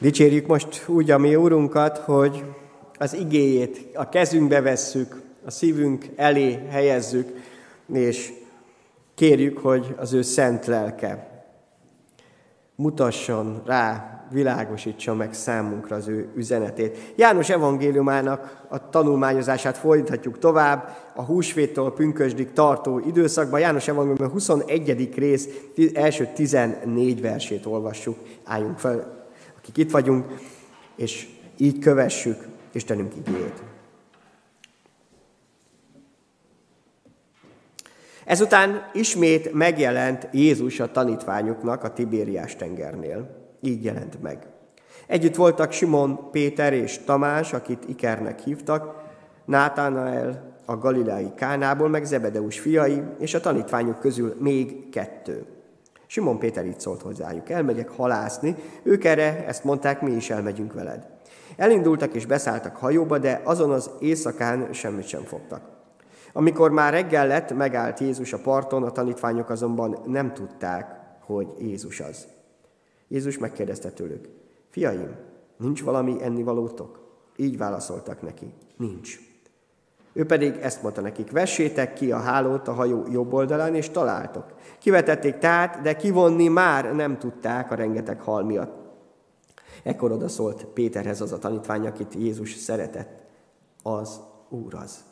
Dicsérjük most úgy a mi Úrunkat, hogy az igéjét a kezünkbe vesszük, a szívünk elé helyezzük, és kérjük, hogy az ő szent lelke mutasson rá, világosítsa meg számunkra az ő üzenetét. János evangéliumának a tanulmányozását folytatjuk tovább, a húsvéttől pünkösdig tartó időszakban. János evangélium 21. rész első 14 versét olvassuk. Álljunk fel akik itt vagyunk, és így kövessük Istenünk igényét. Ezután ismét megjelent Jézus a tanítványoknak a Tibériás tengernél. Így jelent meg. Együtt voltak Simon, Péter és Tamás, akit Ikernek hívtak, Nátánael a galileai Kánából, meg Zebedeus fiai, és a tanítványok közül még kettő. Simon Péter így szólt hozzájuk, elmegyek halászni, ők erre ezt mondták, mi is elmegyünk veled. Elindultak és beszálltak hajóba, de azon az éjszakán semmit sem fogtak. Amikor már reggel lett, megállt Jézus a parton, a tanítványok azonban nem tudták, hogy Jézus az. Jézus megkérdezte tőlük, fiaim, nincs valami ennivalótok? Így válaszoltak neki, nincs. Ő pedig ezt mondta nekik, vessétek ki a hálót a hajó jobb oldalán, és találtok. Kivetették tehát, de kivonni már nem tudták a rengeteg hal miatt. Ekkor oda szólt Péterhez az a tanítvány, akit Jézus szeretett. Az Úr az.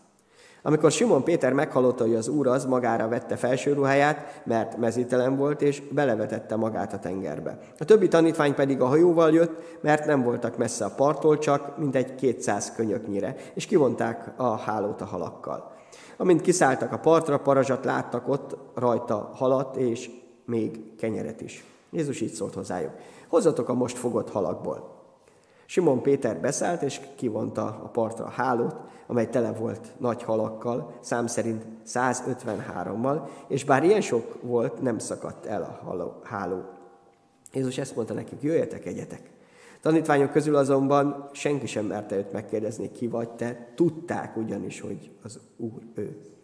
Amikor Simon Péter meghallotta, hogy az Úr az, magára vette felső ruháját, mert mezítelen volt, és belevetette magát a tengerbe. A többi tanítvány pedig a hajóval jött, mert nem voltak messze a parttól, csak mintegy 200 könyöknyire, és kivonták a hálót a halakkal. Amint kiszálltak a partra, parazsat láttak ott rajta halat, és még kenyeret is. Jézus így szólt hozzájuk. Hozzatok a most fogott halakból. Simon Péter beszállt, és kivonta a partra a hálót, amely tele volt nagy halakkal, szám szerint 153-mal, és bár ilyen sok volt, nem szakadt el a háló. Jézus ezt mondta nekik, jöjjetek, egyetek. Tanítványok közül azonban senki sem merte őt megkérdezni, ki vagy te, tudták ugyanis, hogy az Úr ő.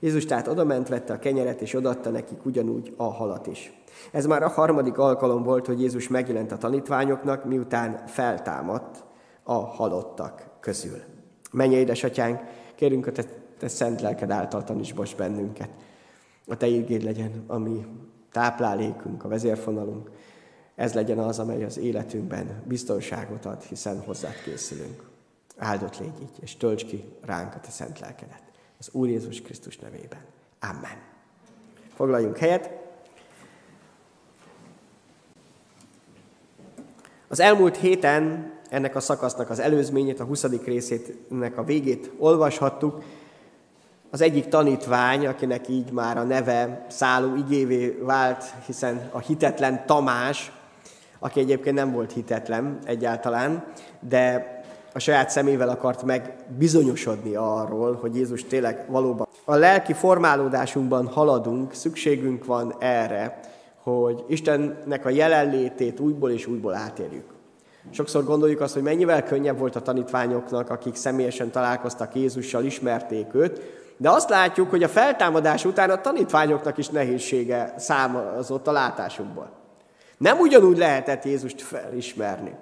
Jézus tehát odament, vette a kenyeret, és odatta nekik ugyanúgy a halat is. Ez már a harmadik alkalom volt, hogy Jézus megjelent a tanítványoknak, miután feltámadt a halottak közül. Menj, édesatyánk, kérünk a te, te szent lelked által taníts most bennünket. A te ígéd legyen, ami táplálékunk, a vezérfonalunk. Ez legyen az, amely az életünkben biztonságot ad, hiszen hozzád készülünk. Áldott légy így, és tölts ki ránk a te szent lelkedet. Az Úr Jézus Krisztus nevében. Amen. Foglaljunk helyet. Az elmúlt héten ennek a szakasznak az előzményét, a 20. részétnek a végét olvashattuk. Az egyik tanítvány, akinek így már a neve szálló igévé vált, hiszen a hitetlen Tamás, aki egyébként nem volt hitetlen egyáltalán, de a saját szemével akart megbizonyosodni arról, hogy Jézus tényleg valóban. A lelki formálódásunkban haladunk, szükségünk van erre, hogy Istennek a jelenlétét újból és újból átérjük. Sokszor gondoljuk azt, hogy mennyivel könnyebb volt a tanítványoknak, akik személyesen találkoztak Jézussal, ismerték őt, de azt látjuk, hogy a feltámadás után a tanítványoknak is nehézsége számozott a látásukból. Nem ugyanúgy lehetett Jézust felismerni.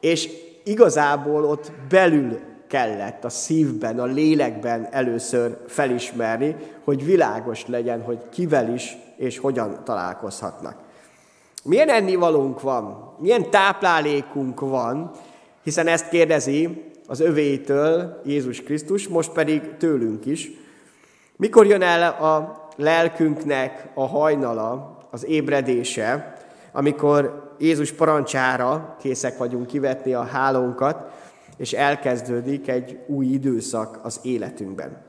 És igazából ott belül kellett a szívben, a lélekben először felismerni, hogy világos legyen, hogy kivel is és hogyan találkozhatnak. Milyen ennivalónk van, milyen táplálékunk van, hiszen ezt kérdezi az övétől Jézus Krisztus, most pedig tőlünk is. Mikor jön el a lelkünknek a hajnala, az ébredése, amikor Jézus parancsára készek vagyunk kivetni a hálónkat, és elkezdődik egy új időszak az életünkben.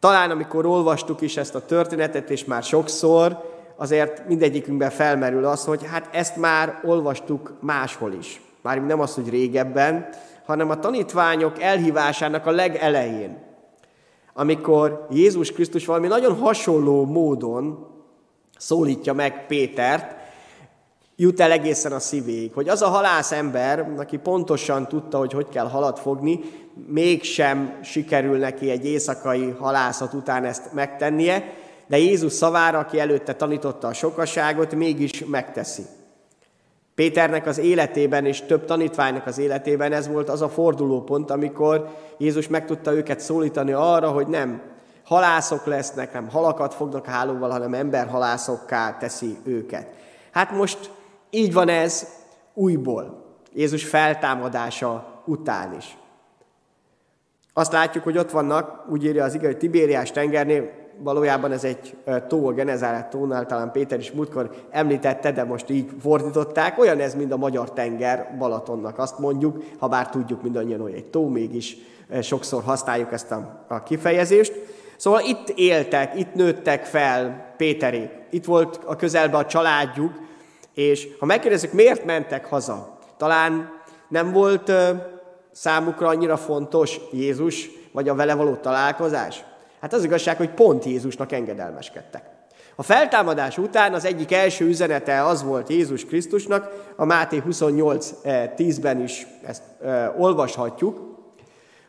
Talán amikor olvastuk is ezt a történetet, és már sokszor, azért mindegyikünkben felmerül az, hogy hát ezt már olvastuk máshol is. Már nem az, hogy régebben, hanem a tanítványok elhívásának a legelején, amikor Jézus Krisztus valami nagyon hasonló módon szólítja meg Pétert, jut el egészen a szívéig, hogy az a halász ember, aki pontosan tudta, hogy hogy kell halat fogni, mégsem sikerül neki egy éjszakai halászat után ezt megtennie, de Jézus szavára, aki előtte tanította a sokaságot, mégis megteszi. Péternek az életében és több tanítványnak az életében ez volt az a fordulópont, amikor Jézus meg tudta őket szólítani arra, hogy nem halászok lesznek, nem halakat fognak hálóval, hanem emberhalászokká teszi őket. Hát most így van ez újból, Jézus feltámadása után is. Azt látjuk, hogy ott vannak, úgy írja az ige, hogy Tibériás tengernél, valójában ez egy tó, a Genezáret tónál, talán Péter is múltkor említette, de most így fordították. Olyan ez, mint a magyar tenger Balatonnak, azt mondjuk, ha bár tudjuk mindannyian, hogy egy tó, mégis sokszor használjuk ezt a, a kifejezést. Szóval itt éltek, itt nőttek fel Péterék. Itt volt a közelben a családjuk, és ha megkérdezzük, miért mentek haza, talán nem volt számukra annyira fontos Jézus, vagy a vele való találkozás? Hát az igazság, hogy pont Jézusnak engedelmeskedtek. A feltámadás után az egyik első üzenete az volt Jézus Krisztusnak, a Máté 28.10-ben is ezt olvashatjuk,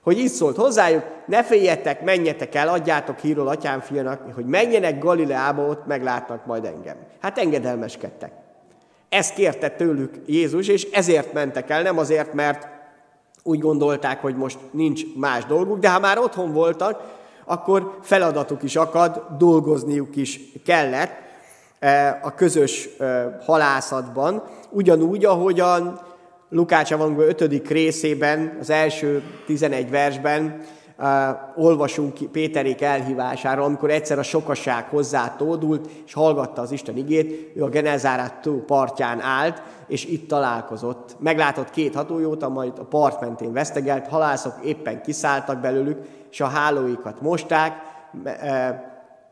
hogy így szólt hozzájuk, ne féljetek, menjetek el, adjátok hírról atyám fianak, hogy menjenek Galileába, ott meglátnak majd engem. Hát engedelmeskedtek. Ezt kérte tőlük Jézus, és ezért mentek el, nem azért, mert úgy gondolták, hogy most nincs más dolguk, de ha már otthon voltak, akkor feladatuk is akad, dolgozniuk is kellett e, a közös e, halászatban, ugyanúgy, ahogyan Lukács Evangélium 5. részében, az első 11 versben olvasunk Péterék elhívásáról, amikor egyszer a sokaság hozzá tódult, és hallgatta az Isten igét, ő a Genezárát partján állt, és itt találkozott. Meglátott két hatójót, majd a part mentén vesztegelt, halászok éppen kiszálltak belőlük, és a hálóikat mosták,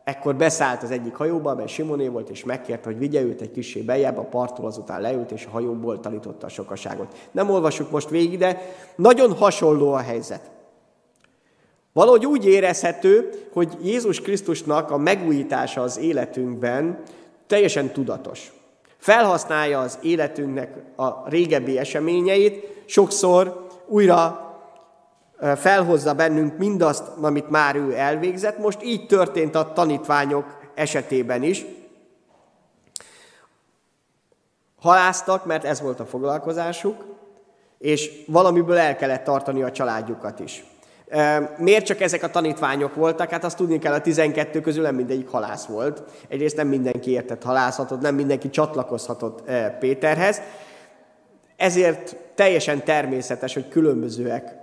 ekkor beszállt az egyik hajóba, amely Simoné volt, és megkérte, hogy vigye őt egy kicsi bejebb, a parttól azután leült, és a hajóból tanította a sokaságot. Nem olvassuk most végig, de nagyon hasonló a helyzet. Valahogy úgy érezhető, hogy Jézus Krisztusnak a megújítása az életünkben teljesen tudatos. Felhasználja az életünknek a régebbi eseményeit, sokszor újra felhozza bennünk mindazt, amit már ő elvégzett. Most így történt a tanítványok esetében is. Haláztak, mert ez volt a foglalkozásuk, és valamiből el kellett tartani a családjukat is. Miért csak ezek a tanítványok voltak? Hát azt tudni kell, a 12 közül nem mindegyik halász volt. Egyrészt nem mindenki értett halászatot, nem mindenki csatlakozhatott Péterhez. Ezért teljesen természetes, hogy különbözőek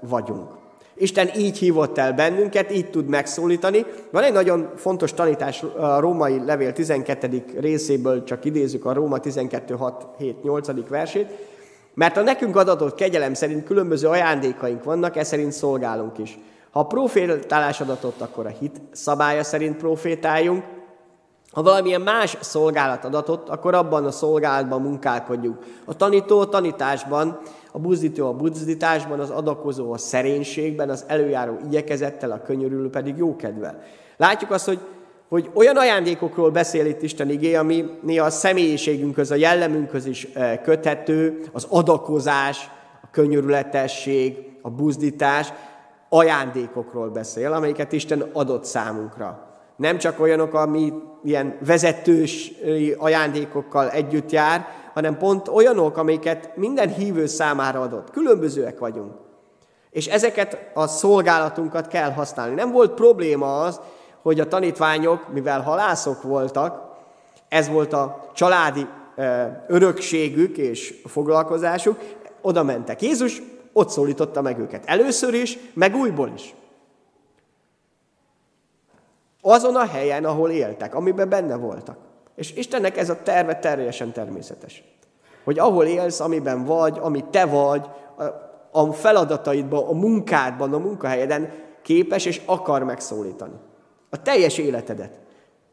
vagyunk. Isten így hívott el bennünket, így tud megszólítani. Van egy nagyon fontos tanítás a római levél 12. részéből, csak idézzük a Róma 12. 6, 7, 8. versét. Mert a nekünk adatott kegyelem szerint különböző ajándékaink vannak, ez szerint szolgálunk is. Ha a profétálás adatot, akkor a hit szabálya szerint profétáljunk, ha valamilyen más szolgálat adatot, akkor abban a szolgálatban munkálkodjunk. A tanító a tanításban, a buzdító a buzdításban, az adakozó a szerénységben, az előjáró igyekezettel, a könyörülő pedig jókedvel. Látjuk azt, hogy, hogy olyan ajándékokról beszél itt Isten igé, ami néha a személyiségünkhöz, a jellemünkhöz is eh, köthető, az adakozás, a könyörületesség, a buzdítás, ajándékokról beszél, amelyeket Isten adott számunkra. Nem csak olyanok, ami ilyen vezetős ajándékokkal együtt jár, hanem pont olyanok, amiket minden hívő számára adott. Különbözőek vagyunk. És ezeket a szolgálatunkat kell használni. Nem volt probléma az, hogy a tanítványok, mivel halászok voltak, ez volt a családi örökségük és foglalkozásuk, oda mentek. Jézus ott szólította meg őket. Először is, meg újból is. Azon a helyen, ahol éltek, amiben benne voltak. És Istennek ez a terve teljesen természetes. Hogy ahol élsz, amiben vagy, ami te vagy, a feladataidban, a munkádban, a munkahelyeden képes és akar megszólítani. A teljes életedet.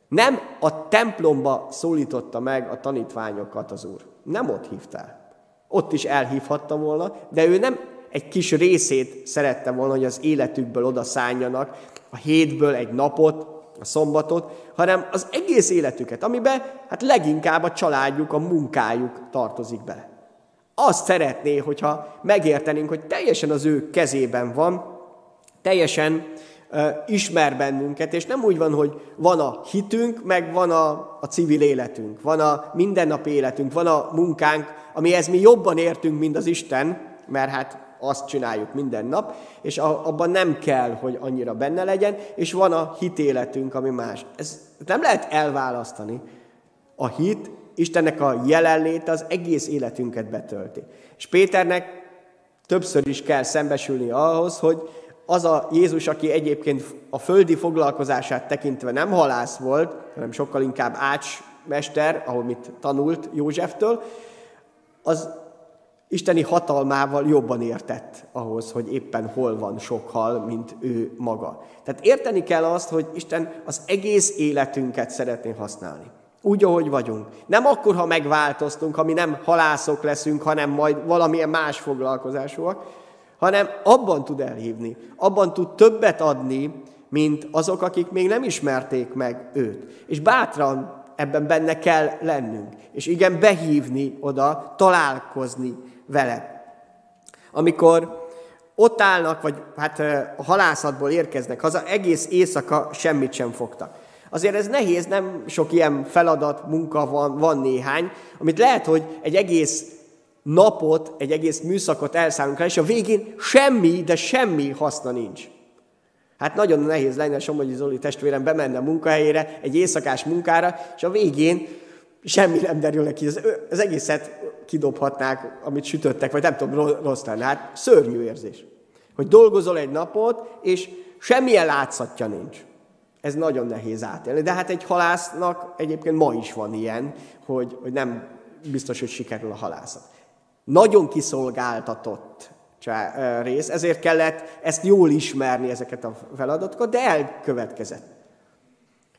Nem a templomba szólította meg a tanítványokat az Úr. Nem ott hívtál. Ott is elhívhatta volna, de ő nem egy kis részét szerette volna, hogy az életükből oda szálljanak, a hétből egy napot, a szombatot, hanem az egész életüket, amiben hát leginkább a családjuk, a munkájuk tartozik bele. Azt szeretné, hogyha megértenénk, hogy teljesen az ő kezében van, teljesen ismer bennünket, és nem úgy van, hogy van a hitünk, meg van a, a civil életünk, van a mindennapi életünk, van a munkánk, amihez mi jobban értünk, mint az Isten, mert hát azt csináljuk minden nap, és abban nem kell, hogy annyira benne legyen, és van a hitéletünk, ami más. Ez nem lehet elválasztani. A hit, Istennek a jelenléte az egész életünket betölti. És Péternek többször is kell szembesülni ahhoz, hogy az a Jézus, aki egyébként a földi foglalkozását tekintve nem halász volt, hanem sokkal inkább ácsmester, ahol mit tanult Józseftől, az isteni hatalmával jobban értett ahhoz, hogy éppen hol van sok hal, mint ő maga. Tehát érteni kell azt, hogy Isten az egész életünket szeretné használni. Úgy, ahogy vagyunk. Nem akkor, ha megváltoztunk, ha mi nem halászok leszünk, hanem majd valamilyen más foglalkozásúak, hanem abban tud elhívni, abban tud többet adni, mint azok, akik még nem ismerték meg őt. És bátran ebben benne kell lennünk. És igen, behívni oda, találkozni vele. Amikor ott állnak, vagy hát a halászatból érkeznek haza, egész éjszaka semmit sem fogtak. Azért ez nehéz, nem sok ilyen feladat, munka van, van néhány, amit lehet, hogy egy egész napot, egy egész műszakot elszállunk el, és a végén semmi, de semmi haszna nincs. Hát nagyon nehéz lenne Somogyi Zoli testvérem bemenne a munkahelyére, egy éjszakás munkára, és a végén semmi nem derül neki, az, az egészet kidobhatnák, amit sütöttek, vagy nem tudom, rossz lenne. Hát szörnyű érzés. Hogy dolgozol egy napot, és semmilyen látszatja nincs. Ez nagyon nehéz átélni. De hát egy halásznak egyébként ma is van ilyen, hogy, hogy nem biztos, hogy sikerül a halászat. Nagyon kiszolgáltatott rész, ezért kellett ezt jól ismerni, ezeket a feladatokat, de elkövetkezett.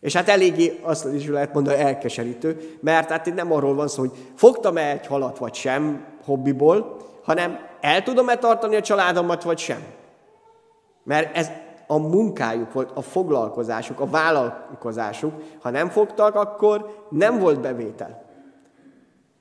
És hát eléggé azt is lehet mondani, elkeserítő, mert hát nem arról van szó, hogy fogtam-e egy halat vagy sem hobbiból, hanem el tudom-e tartani a családomat vagy sem. Mert ez a munkájuk volt, a foglalkozásuk, a vállalkozásuk. Ha nem fogtak, akkor nem volt bevétel.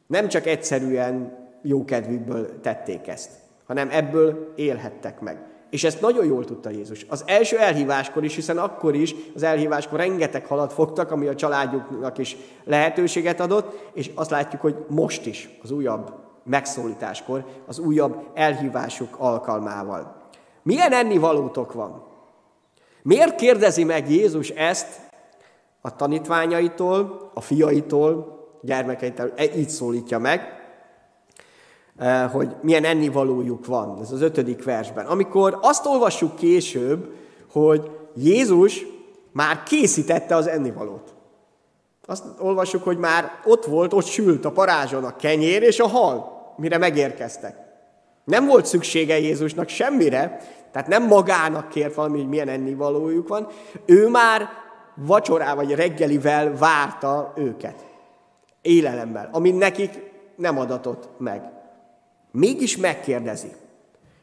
Nem csak egyszerűen jókedvükből tették ezt, hanem ebből élhettek meg. És ezt nagyon jól tudta Jézus. Az első elhíváskor is, hiszen akkor is, az elhíváskor rengeteg halat fogtak, ami a családjuknak is lehetőséget adott, és azt látjuk, hogy most is, az újabb megszólításkor, az újabb elhívásuk alkalmával. Milyen ennivalótok van? Miért kérdezi meg Jézus ezt a tanítványaitól, a fiaitól, gyermekeitől, e, így szólítja meg, hogy milyen ennivalójuk van. Ez az ötödik versben. Amikor azt olvassuk később, hogy Jézus már készítette az ennivalót. Azt olvassuk, hogy már ott volt, ott sült a parázson a kenyér és a hal, mire megérkeztek. Nem volt szüksége Jézusnak semmire, tehát nem magának kért valami, hogy milyen ennivalójuk van. Ő már vacsorával vagy reggelivel várta őket. Élelemmel, ami nekik nem adatott meg. Mégis megkérdezi.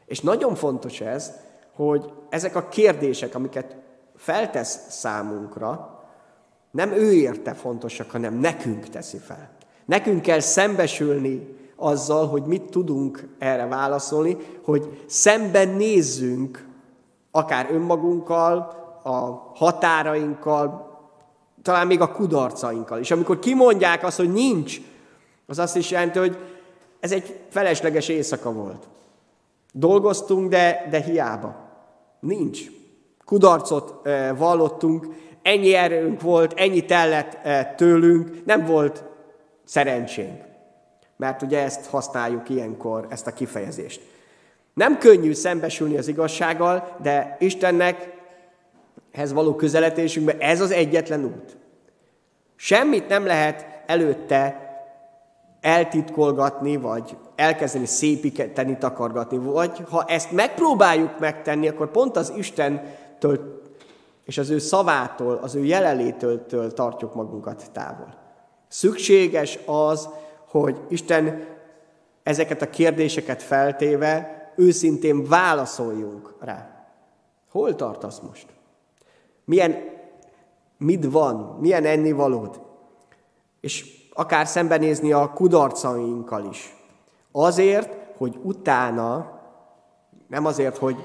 És nagyon fontos ez, hogy ezek a kérdések, amiket feltesz számunkra, nem ő érte fontosak, hanem nekünk teszi fel. Nekünk kell szembesülni azzal, hogy mit tudunk erre válaszolni, hogy szemben nézzünk akár önmagunkkal, a határainkkal, talán még a kudarcainkkal. És amikor kimondják azt, hogy nincs, az azt is jelenti, hogy ez egy felesleges éjszaka volt. Dolgoztunk, de, de hiába. Nincs. Kudarcot e, vallottunk, ennyi erőnk volt, ennyi tellett e, tőlünk, nem volt szerencsénk. Mert ugye ezt használjuk ilyenkor, ezt a kifejezést. Nem könnyű szembesülni az igazsággal, de Istennek ez való közeletésünkben ez az egyetlen út. Semmit nem lehet előtte eltitkolgatni, vagy elkezdeni szépíteni, takargatni, vagy ha ezt megpróbáljuk megtenni, akkor pont az Istentől és az ő szavától, az ő jelenlétől tartjuk magunkat távol. Szükséges az, hogy Isten ezeket a kérdéseket feltéve őszintén válaszoljunk rá. Hol tartasz most? Milyen, mit van? Milyen ennivalód? És akár szembenézni a kudarcainkkal is. Azért, hogy utána, nem azért, hogy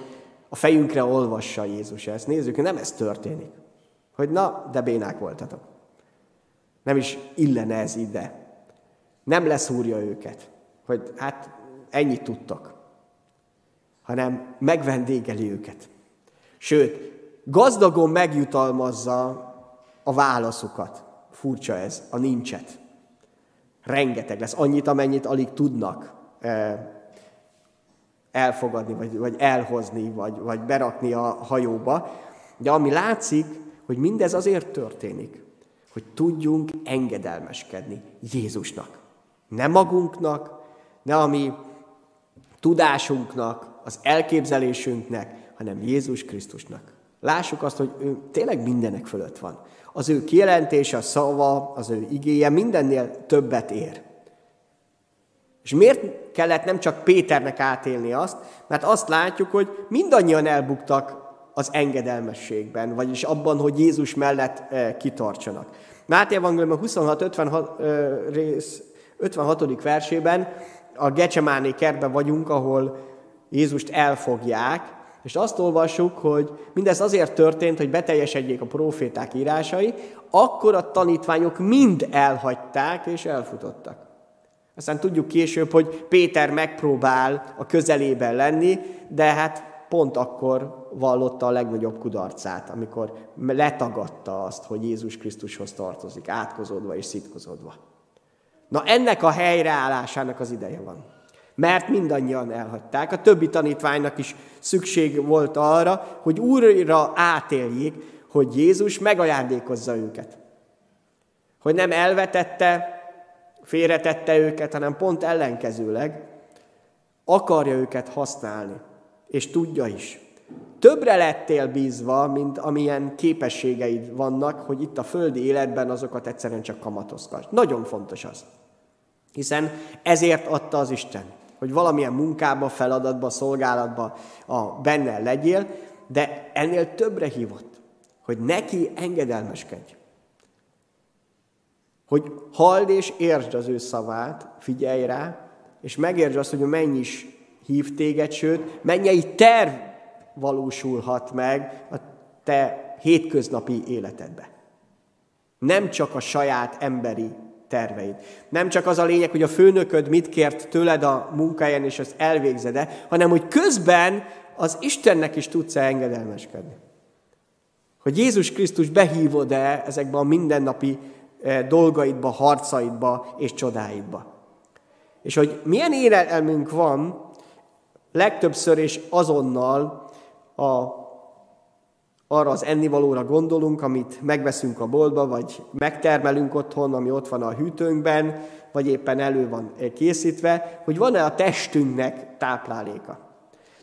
a fejünkre olvassa Jézus ezt. Nézzük, nem ez történik. Hogy na, de bénák voltatok. Nem is illene ez ide. Nem leszúrja őket, hogy hát ennyit tudtak, hanem megvendégeli őket. Sőt, gazdagon megjutalmazza a válaszukat. Furcsa ez, a nincset. Rengeteg lesz, annyit, amennyit alig tudnak elfogadni, vagy, vagy elhozni, vagy, vagy berakni a hajóba. De ami látszik, hogy mindez azért történik, hogy tudjunk engedelmeskedni Jézusnak. Nem magunknak, ne a mi tudásunknak, az elképzelésünknek, hanem Jézus Krisztusnak. Lássuk azt, hogy ő tényleg mindenek fölött van. Az ő kijelentése, a szava, az ő igéje mindennél többet ér. És miért kellett nem csak Péternek átélni azt? Mert azt látjuk, hogy mindannyian elbuktak az engedelmességben, vagyis abban, hogy Jézus mellett eh, kitartsanak. Máté Evangélium 26-56 rész 56. versében a Gecsemáné kertben vagyunk, ahol Jézust elfogják, és azt olvassuk, hogy mindez azért történt, hogy beteljesedjék a proféták írásai, akkor a tanítványok mind elhagyták és elfutottak. Aztán tudjuk később, hogy Péter megpróbál a közelében lenni, de hát pont akkor vallotta a legnagyobb kudarcát, amikor letagadta azt, hogy Jézus Krisztushoz tartozik, átkozódva és szitkozódva. Na ennek a helyreállásának az ideje van. Mert mindannyian elhagyták. A többi tanítványnak is szükség volt arra, hogy újra átéljék, hogy Jézus megajándékozza őket. Hogy nem elvetette, félretette őket, hanem pont ellenkezőleg akarja őket használni. És tudja is. Többre lettél bízva, mint amilyen képességeid vannak, hogy itt a földi életben azokat egyszerűen csak kamatozgass. Nagyon fontos az. Hiszen ezért adta az Isten, hogy valamilyen munkába, feladatba, szolgálatba a benne legyél, de ennél többre hívott, hogy neki engedelmeskedj. Hogy halld és értsd az ő szavát, figyelj rá, és megértsd azt, hogy mennyi is hív téged, sőt, mennyei terv valósulhat meg a te hétköznapi életedbe. Nem csak a saját emberi terveid. Nem csak az a lényeg, hogy a főnököd mit kért tőled a munkáján, és azt elvégzed hanem hogy közben az Istennek is tudsz engedelmeskedni. Hogy Jézus Krisztus behívod-e ezekbe a mindennapi eh, dolgaidba, harcaidba és csodáidba. És hogy milyen érelmünk van legtöbbször és azonnal a arra az ennivalóra gondolunk, amit megveszünk a boltba, vagy megtermelünk otthon, ami ott van a hűtőnkben, vagy éppen elő van készítve, hogy van-e a testünknek tápláléka.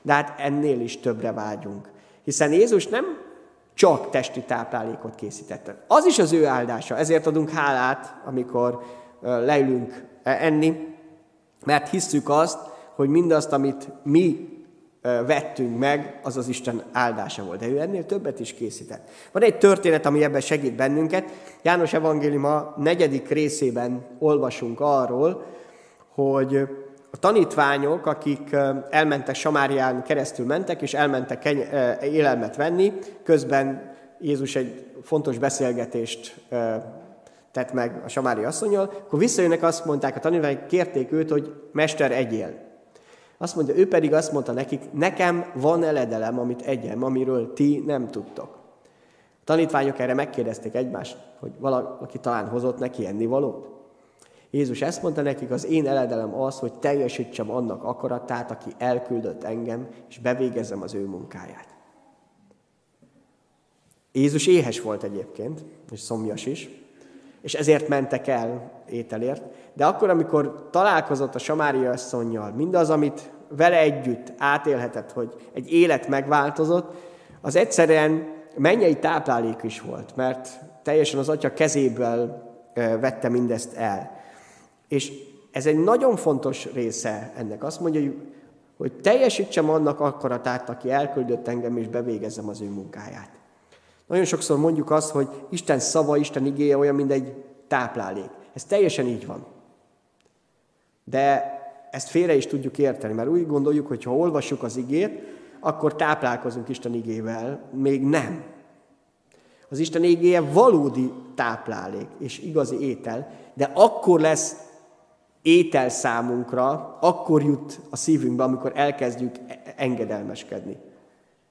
De hát ennél is többre vágyunk. Hiszen Jézus nem csak testi táplálékot készítette. Az is az ő áldása, ezért adunk hálát, amikor leülünk enni, mert hisszük azt, hogy mindazt, amit mi vettünk meg, az az Isten áldása volt. De ő ennél többet is készített. Van egy történet, ami ebben segít bennünket. János Evangélium a negyedik részében olvasunk arról, hogy a tanítványok, akik elmentek Samárián keresztül mentek, és elmentek élelmet venni, közben Jézus egy fontos beszélgetést tett meg a Samári asszonyjal, akkor visszajönnek, azt mondták, a tanítványok kérték őt, hogy Mester, egyél. Azt mondja, ő pedig azt mondta nekik, nekem van eledelem, amit egyem, amiről ti nem tudtok. A tanítványok erre megkérdezték egymást, hogy valaki talán hozott neki ennivalót. Jézus ezt mondta nekik, az én eledelem az, hogy teljesítsem annak akaratát, aki elküldött engem, és bevégezzem az ő munkáját. Jézus éhes volt egyébként, és szomjas is, és ezért mentek el ételért. De akkor, amikor találkozott a Samária asszonynal, mindaz, amit vele együtt átélhetett, hogy egy élet megváltozott, az egyszerűen mennyei táplálék is volt, mert teljesen az atya kezéből vette mindezt el. És ez egy nagyon fontos része ennek. Azt mondja, hogy teljesítsem annak akaratát, aki elküldött engem, és bevégezzem az ő munkáját. Nagyon sokszor mondjuk azt, hogy Isten szava, Isten igéje olyan, mint egy táplálék. Ez teljesen így van. De ezt félre is tudjuk érteni, mert úgy gondoljuk, hogy ha olvassuk az igét, akkor táplálkozunk Isten igével. Még nem. Az Isten igéje valódi táplálék és igazi étel, de akkor lesz étel számunkra, akkor jut a szívünkbe, amikor elkezdjük engedelmeskedni,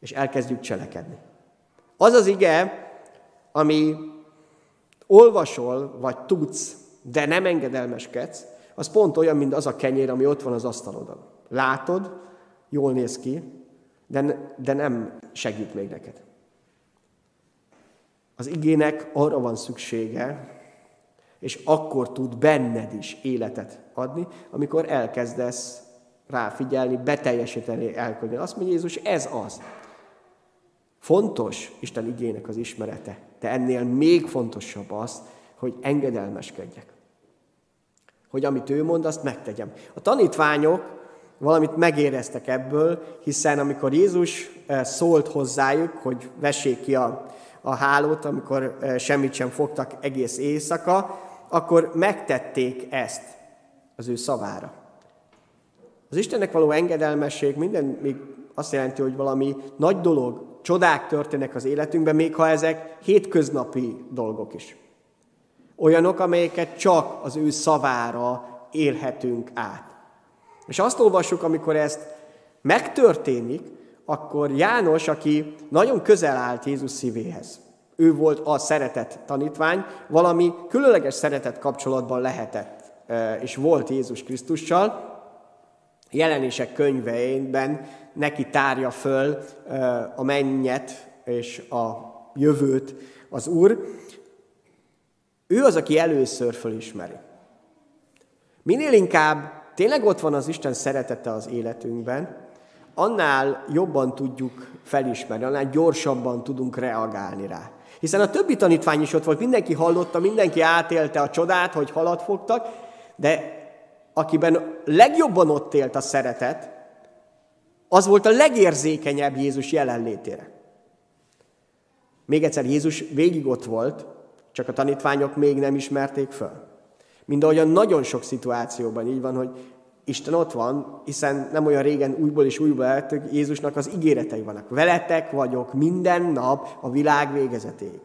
és elkezdjük cselekedni. Az az ige, ami olvasol, vagy tudsz, de nem engedelmeskedsz, az pont olyan, mint az a kenyér, ami ott van az asztalodon. Látod, jól néz ki, de, de nem segít még neked. Az igének arra van szüksége, és akkor tud benned is életet adni, amikor elkezdesz ráfigyelni, beteljesíteni, elködni. Azt mondja Jézus, ez az. Fontos Isten igének az ismerete, de ennél még fontosabb az, hogy engedelmeskedjek. Hogy amit ő mond, azt megtegyem. A tanítványok valamit megéreztek ebből, hiszen amikor Jézus eh, szólt hozzájuk, hogy vessék ki a, a hálót, amikor eh, semmit sem fogtak egész éjszaka, akkor megtették ezt az ő szavára. Az Istennek való engedelmesség minden még azt jelenti, hogy valami nagy dolog, csodák történnek az életünkben, még ha ezek hétköznapi dolgok is. Olyanok, amelyeket csak az ő szavára élhetünk át. És azt olvassuk, amikor ezt megtörténik, akkor János, aki nagyon közel állt Jézus szívéhez, ő volt a szeretett tanítvány, valami különleges szeretett kapcsolatban lehetett, és volt Jézus Krisztussal, jelenések könyveiben neki tárja föl a mennyet és a jövőt az Úr. Ő az, aki először fölismeri. Minél inkább tényleg ott van az Isten szeretete az életünkben, annál jobban tudjuk felismerni, annál gyorsabban tudunk reagálni rá. Hiszen a többi tanítvány is ott volt, mindenki hallotta, mindenki átélte a csodát, hogy halat fogtak, de akiben legjobban ott élt a szeretet, az volt a legérzékenyebb Jézus jelenlétére. Még egyszer, Jézus végig ott volt, csak a tanítványok még nem ismerték föl. Mind ahogyan nagyon sok szituációban így van, hogy Isten ott van, hiszen nem olyan régen újból és újból eltök, Jézusnak az ígéretei vannak. Veletek vagyok minden nap a világ végezetéig.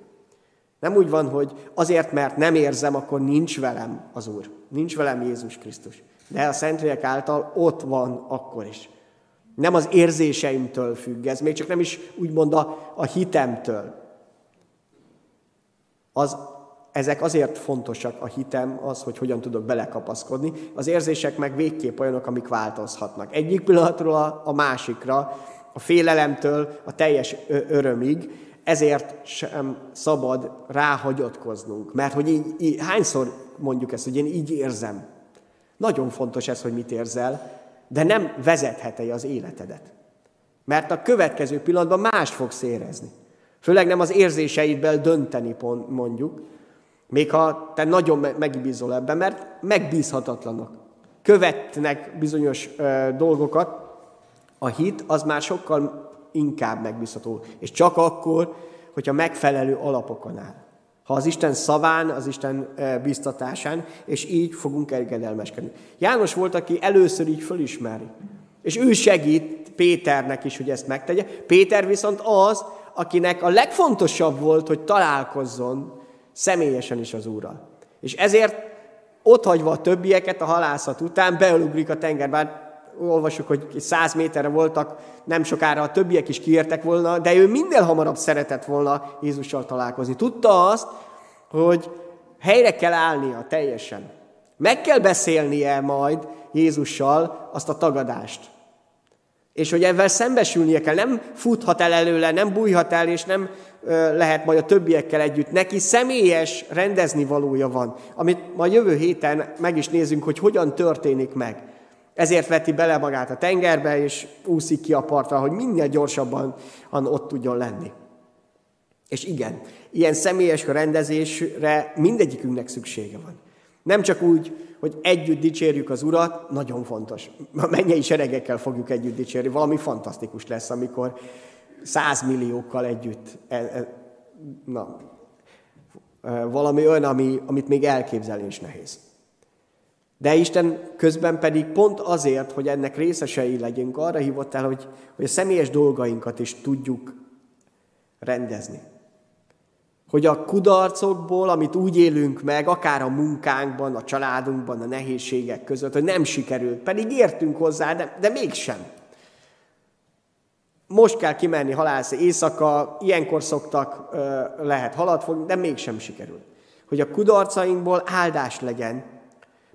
Nem úgy van, hogy azért, mert nem érzem, akkor nincs velem az Úr. Nincs velem Jézus Krisztus. De a Szentlélek által ott van akkor is. Nem az érzéseimtől függ ez, még csak nem is úgymond a, a hitemtől. Az ezek azért fontosak a hitem, az, hogy hogyan tudok belekapaszkodni. Az érzések meg végképp olyanok, amik változhatnak. Egyik pillanatról a, másikra, a félelemtől a teljes örömig, ezért sem szabad ráhagyatkoznunk. Mert hogy így, így, hányszor mondjuk ezt, hogy én így érzem. Nagyon fontos ez, hogy mit érzel, de nem vezetheti az életedet. Mert a következő pillanatban más fogsz érezni. Főleg nem az érzéseidből dönteni mondjuk, még ha te nagyon megbízol ebben, mert megbízhatatlanok. Követnek bizonyos ö, dolgokat, a hit az már sokkal inkább megbízható. És csak akkor, hogyha megfelelő alapokon áll. Ha az Isten szaván, az Isten biztatásán, és így fogunk engedelmeskedni. János volt, aki először így fölismeri. És ő segít Péternek is, hogy ezt megtegye. Péter viszont az, akinek a legfontosabb volt, hogy találkozzon személyesen is az Úrral. És ezért ott hagyva a többieket a halászat után beölugrik a tengerbe. olvasjuk, hogy száz méterre voltak, nem sokára a többiek is kiértek volna, de ő minél hamarabb szeretett volna Jézussal találkozni. Tudta azt, hogy helyre kell állnia teljesen. Meg kell beszélnie majd Jézussal azt a tagadást. És hogy ezzel szembesülnie kell, nem futhat el előle, nem bújhat el, és nem lehet majd a többiekkel együtt. Neki személyes rendezni valója van, amit majd jövő héten meg is nézzünk, hogy hogyan történik meg. Ezért veti bele magát a tengerbe, és úszik ki a partra, hogy minél gyorsabban ott tudjon lenni. És igen, ilyen személyes rendezésre mindegyikünknek szüksége van. Nem csak úgy, hogy együtt dicsérjük az Urat, nagyon fontos. A mennyei seregekkel fogjuk együtt dicsérni. Valami fantasztikus lesz, amikor százmilliókkal együtt. E, e, na, e, valami olyan, ami, amit még elképzelni is nehéz. De Isten közben pedig pont azért, hogy ennek részesei legyünk, arra hívott el, hogy, hogy a személyes dolgainkat is tudjuk rendezni. Hogy a kudarcokból, amit úgy élünk meg, akár a munkánkban, a családunkban, a nehézségek között, hogy nem sikerült, pedig értünk hozzá, de, de mégsem. Most kell kimenni halászni éjszaka, ilyenkor szoktak, lehet halat fogni, de mégsem sikerült. Hogy a kudarcainkból áldás legyen,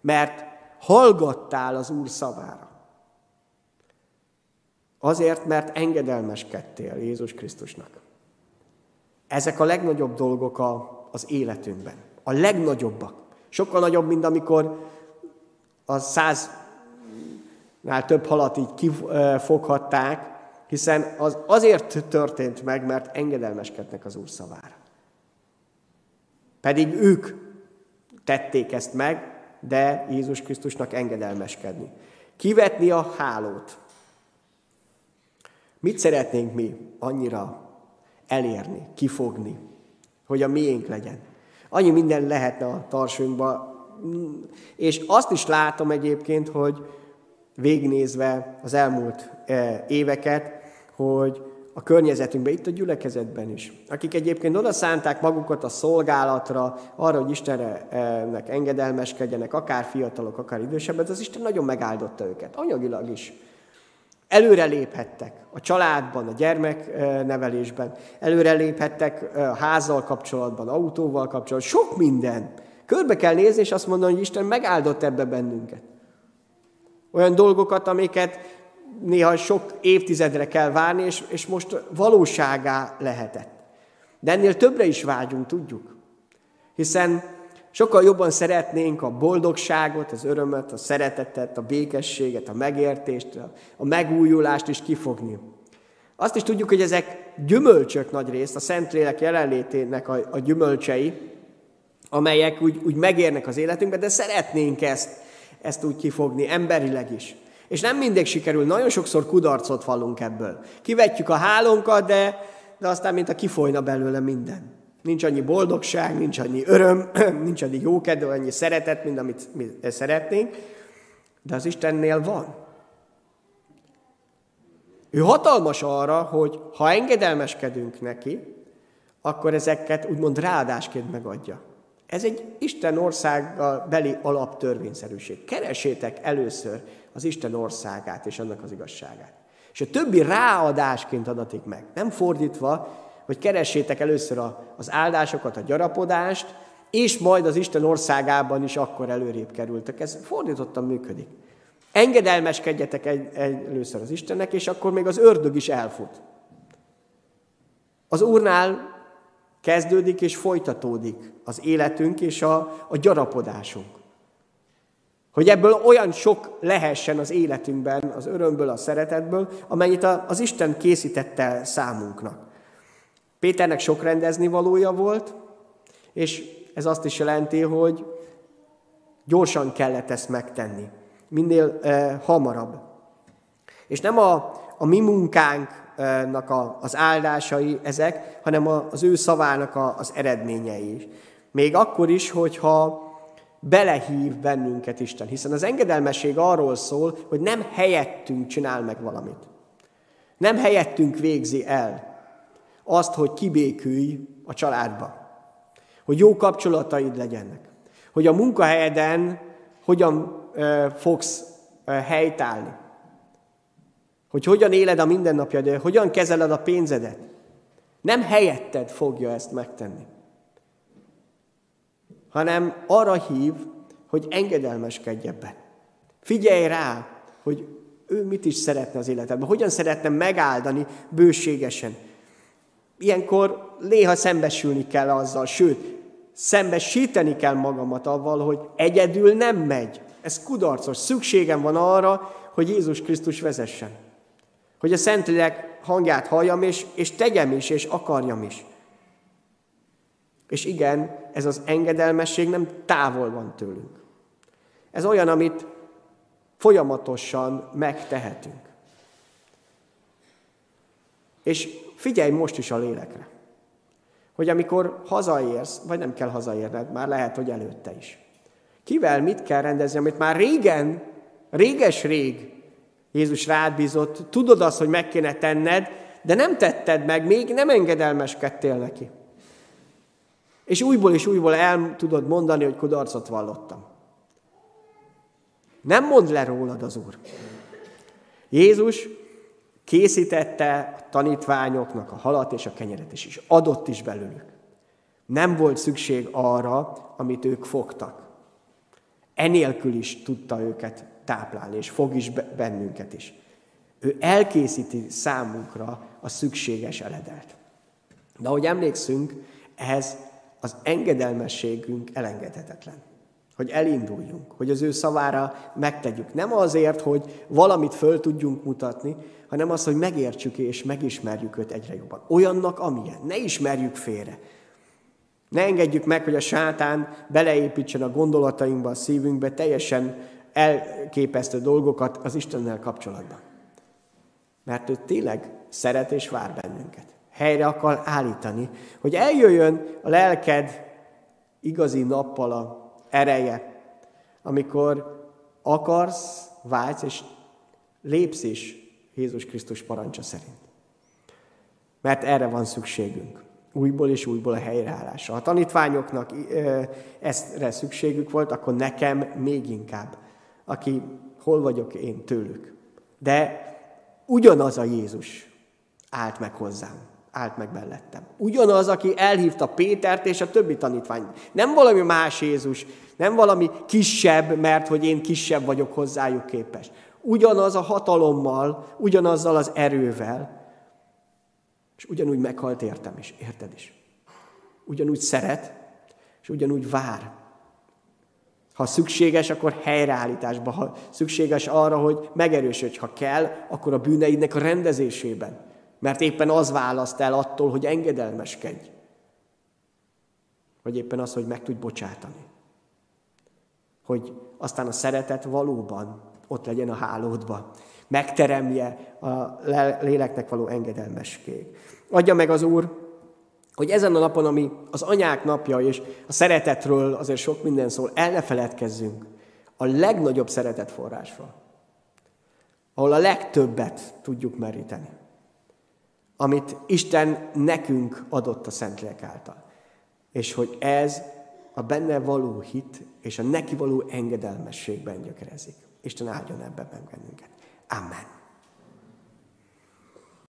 mert hallgattál az Úr szavára. Azért, mert engedelmeskedtél Jézus Krisztusnak. Ezek a legnagyobb dolgok a, az életünkben. A legnagyobbak. Sokkal nagyobb, mint amikor a száznál több halat így kifoghatták, hiszen az azért történt meg, mert engedelmeskednek az Úr szavára. Pedig ők tették ezt meg, de Jézus Krisztusnak engedelmeskedni. Kivetni a hálót. Mit szeretnénk mi annyira elérni, kifogni, hogy a miénk legyen? Annyi minden lehetne a tarsunkba, és azt is látom egyébként, hogy végnézve az elmúlt eh, éveket, hogy a környezetünkben, itt a gyülekezetben is, akik egyébként oda szánták magukat a szolgálatra, arra, hogy Istennek engedelmeskedjenek, akár fiatalok, akár idősebbek, az Isten nagyon megáldotta őket, anyagilag is. Előre léphettek a családban, a gyermeknevelésben, előre léphettek házzal kapcsolatban, autóval kapcsolatban, sok minden. Körbe kell nézni, és azt mondani, hogy Isten megáldott ebbe bennünket. Olyan dolgokat, amiket néha sok évtizedre kell várni, és, és most valóságá lehetett. De ennél többre is vágyunk, tudjuk. Hiszen sokkal jobban szeretnénk a boldogságot, az örömöt, a szeretetet, a békességet, a megértést, a megújulást is kifogni. Azt is tudjuk, hogy ezek gyümölcsök nagy részt, a Szentlélek jelenlétének a, a gyümölcsei, amelyek úgy, úgy megérnek az életünkben, de szeretnénk ezt, ezt úgy kifogni, emberileg is. És nem mindig sikerül, nagyon sokszor kudarcot vallunk ebből. Kivetjük a hálónkat, de, de aztán mint a kifolyna belőle minden. Nincs annyi boldogság, nincs annyi öröm, nincs annyi jókedv, annyi szeretet, mint amit mi szeretnénk, de az Istennél van. Ő hatalmas arra, hogy ha engedelmeskedünk neki, akkor ezeket úgymond ráadásként megadja. Ez egy Isten országa beli alaptörvényszerűség. Keresétek először az Isten országát és annak az igazságát. És a többi ráadásként adatik meg. Nem fordítva, hogy keressétek először az áldásokat, a gyarapodást, és majd az Isten országában is akkor előrébb kerültek. Ez fordítottan működik. Engedelmeskedjetek egy, egy, először az Istennek, és akkor még az ördög is elfut. Az Úrnál kezdődik és folytatódik az életünk és a, a gyarapodásunk. Hogy ebből olyan sok lehessen az életünkben, az örömből, a szeretetből, amennyit az Isten készítette számunknak. Péternek sok rendezni valója volt, és ez azt is jelenti, hogy gyorsan kellett ezt megtenni. Minél eh, hamarabb. És nem a, a mi munkánknak a, az áldásai ezek, hanem az ő szavának a, az eredményei is. Még akkor is, hogyha belehív bennünket Isten. Hiszen az engedelmesség arról szól, hogy nem helyettünk csinál meg valamit. Nem helyettünk végzi el azt, hogy kibékülj a családba. Hogy jó kapcsolataid legyenek. Hogy a munkahelyeden hogyan ö, fogsz ö, helytállni. Hogy hogyan éled a mindennapjad, hogyan kezeled a pénzedet. Nem helyetted fogja ezt megtenni hanem arra hív, hogy engedelmeskedj ebben. Figyelj rá, hogy ő mit is szeretne az életedben, hogyan szeretne megáldani bőségesen. Ilyenkor néha szembesülni kell azzal, sőt, szembesíteni kell magamat avval, hogy egyedül nem megy. Ez kudarcos. Szükségem van arra, hogy Jézus Krisztus vezessen. Hogy a Szentlélek hangját halljam, és, és tegyem is, és akarjam is. És igen, ez az engedelmesség nem távol van tőlünk. Ez olyan, amit folyamatosan megtehetünk. És figyelj most is a lélekre, hogy amikor hazaérsz, vagy nem kell hazaérned, már lehet, hogy előtte is. Kivel mit kell rendezni, amit már régen, réges-rég Jézus rád bízott, tudod azt, hogy meg kéne tenned, de nem tetted meg, még nem engedelmeskedtél neki. És újból és újból el tudod mondani, hogy kudarcot vallottam. Nem mond le rólad az Úr. Jézus készítette a tanítványoknak a halat és a kenyeret is, adott is belőlük. Nem volt szükség arra, amit ők fogtak. Enélkül is tudta őket táplálni, és fog is bennünket is. Ő elkészíti számunkra a szükséges eledelt. De ahogy emlékszünk, ehhez az engedelmességünk elengedhetetlen. Hogy elinduljunk, hogy az ő szavára megtegyük. Nem azért, hogy valamit föl tudjunk mutatni, hanem az, hogy megértsük és megismerjük őt egyre jobban. Olyannak, amilyen. Ne ismerjük félre. Ne engedjük meg, hogy a sátán beleépítsen a gondolatainkba, a szívünkbe teljesen elképesztő dolgokat az Istennel kapcsolatban. Mert ő tényleg szeret és vár bennünket. Helyre akar állítani, hogy eljöjjön a lelked igazi nappala ereje, amikor akarsz, vágysz és lépsz is Jézus Krisztus parancsa szerint. Mert erre van szükségünk. Újból és újból a helyreállásra. Ha tanítványoknak ezre szükségük volt, akkor nekem még inkább, aki hol vagyok én tőlük. De ugyanaz a Jézus állt meg hozzám, állt meg mellettem. Ugyanaz, aki elhívta Pétert és a többi tanítványt. Nem valami más Jézus, nem valami kisebb, mert hogy én kisebb vagyok hozzájuk képes. Ugyanaz a hatalommal, ugyanazzal az erővel, és ugyanúgy meghalt értem is, érted is. Ugyanúgy szeret, és ugyanúgy vár. Ha szükséges, akkor helyreállításba. Ha szükséges arra, hogy megerősödj, ha kell, akkor a bűneidnek a rendezésében. Mert éppen az választ el attól, hogy engedelmeskedj. Vagy éppen az, hogy meg tudj bocsátani. Hogy aztán a szeretet valóban ott legyen a hálódban megteremje a léleknek való engedelmesség. Adja meg az Úr, hogy ezen a napon, ami az anyák napja, és a szeretetről azért sok minden szól, el ne feledkezzünk a legnagyobb szeretetforrásról, ahol a legtöbbet tudjuk meríteni, amit Isten nekünk adott a Szentlélek által. És hogy ez a benne való hit és a neki való engedelmességben gyökerezik. Isten áldjon ebben bennünket. Amen.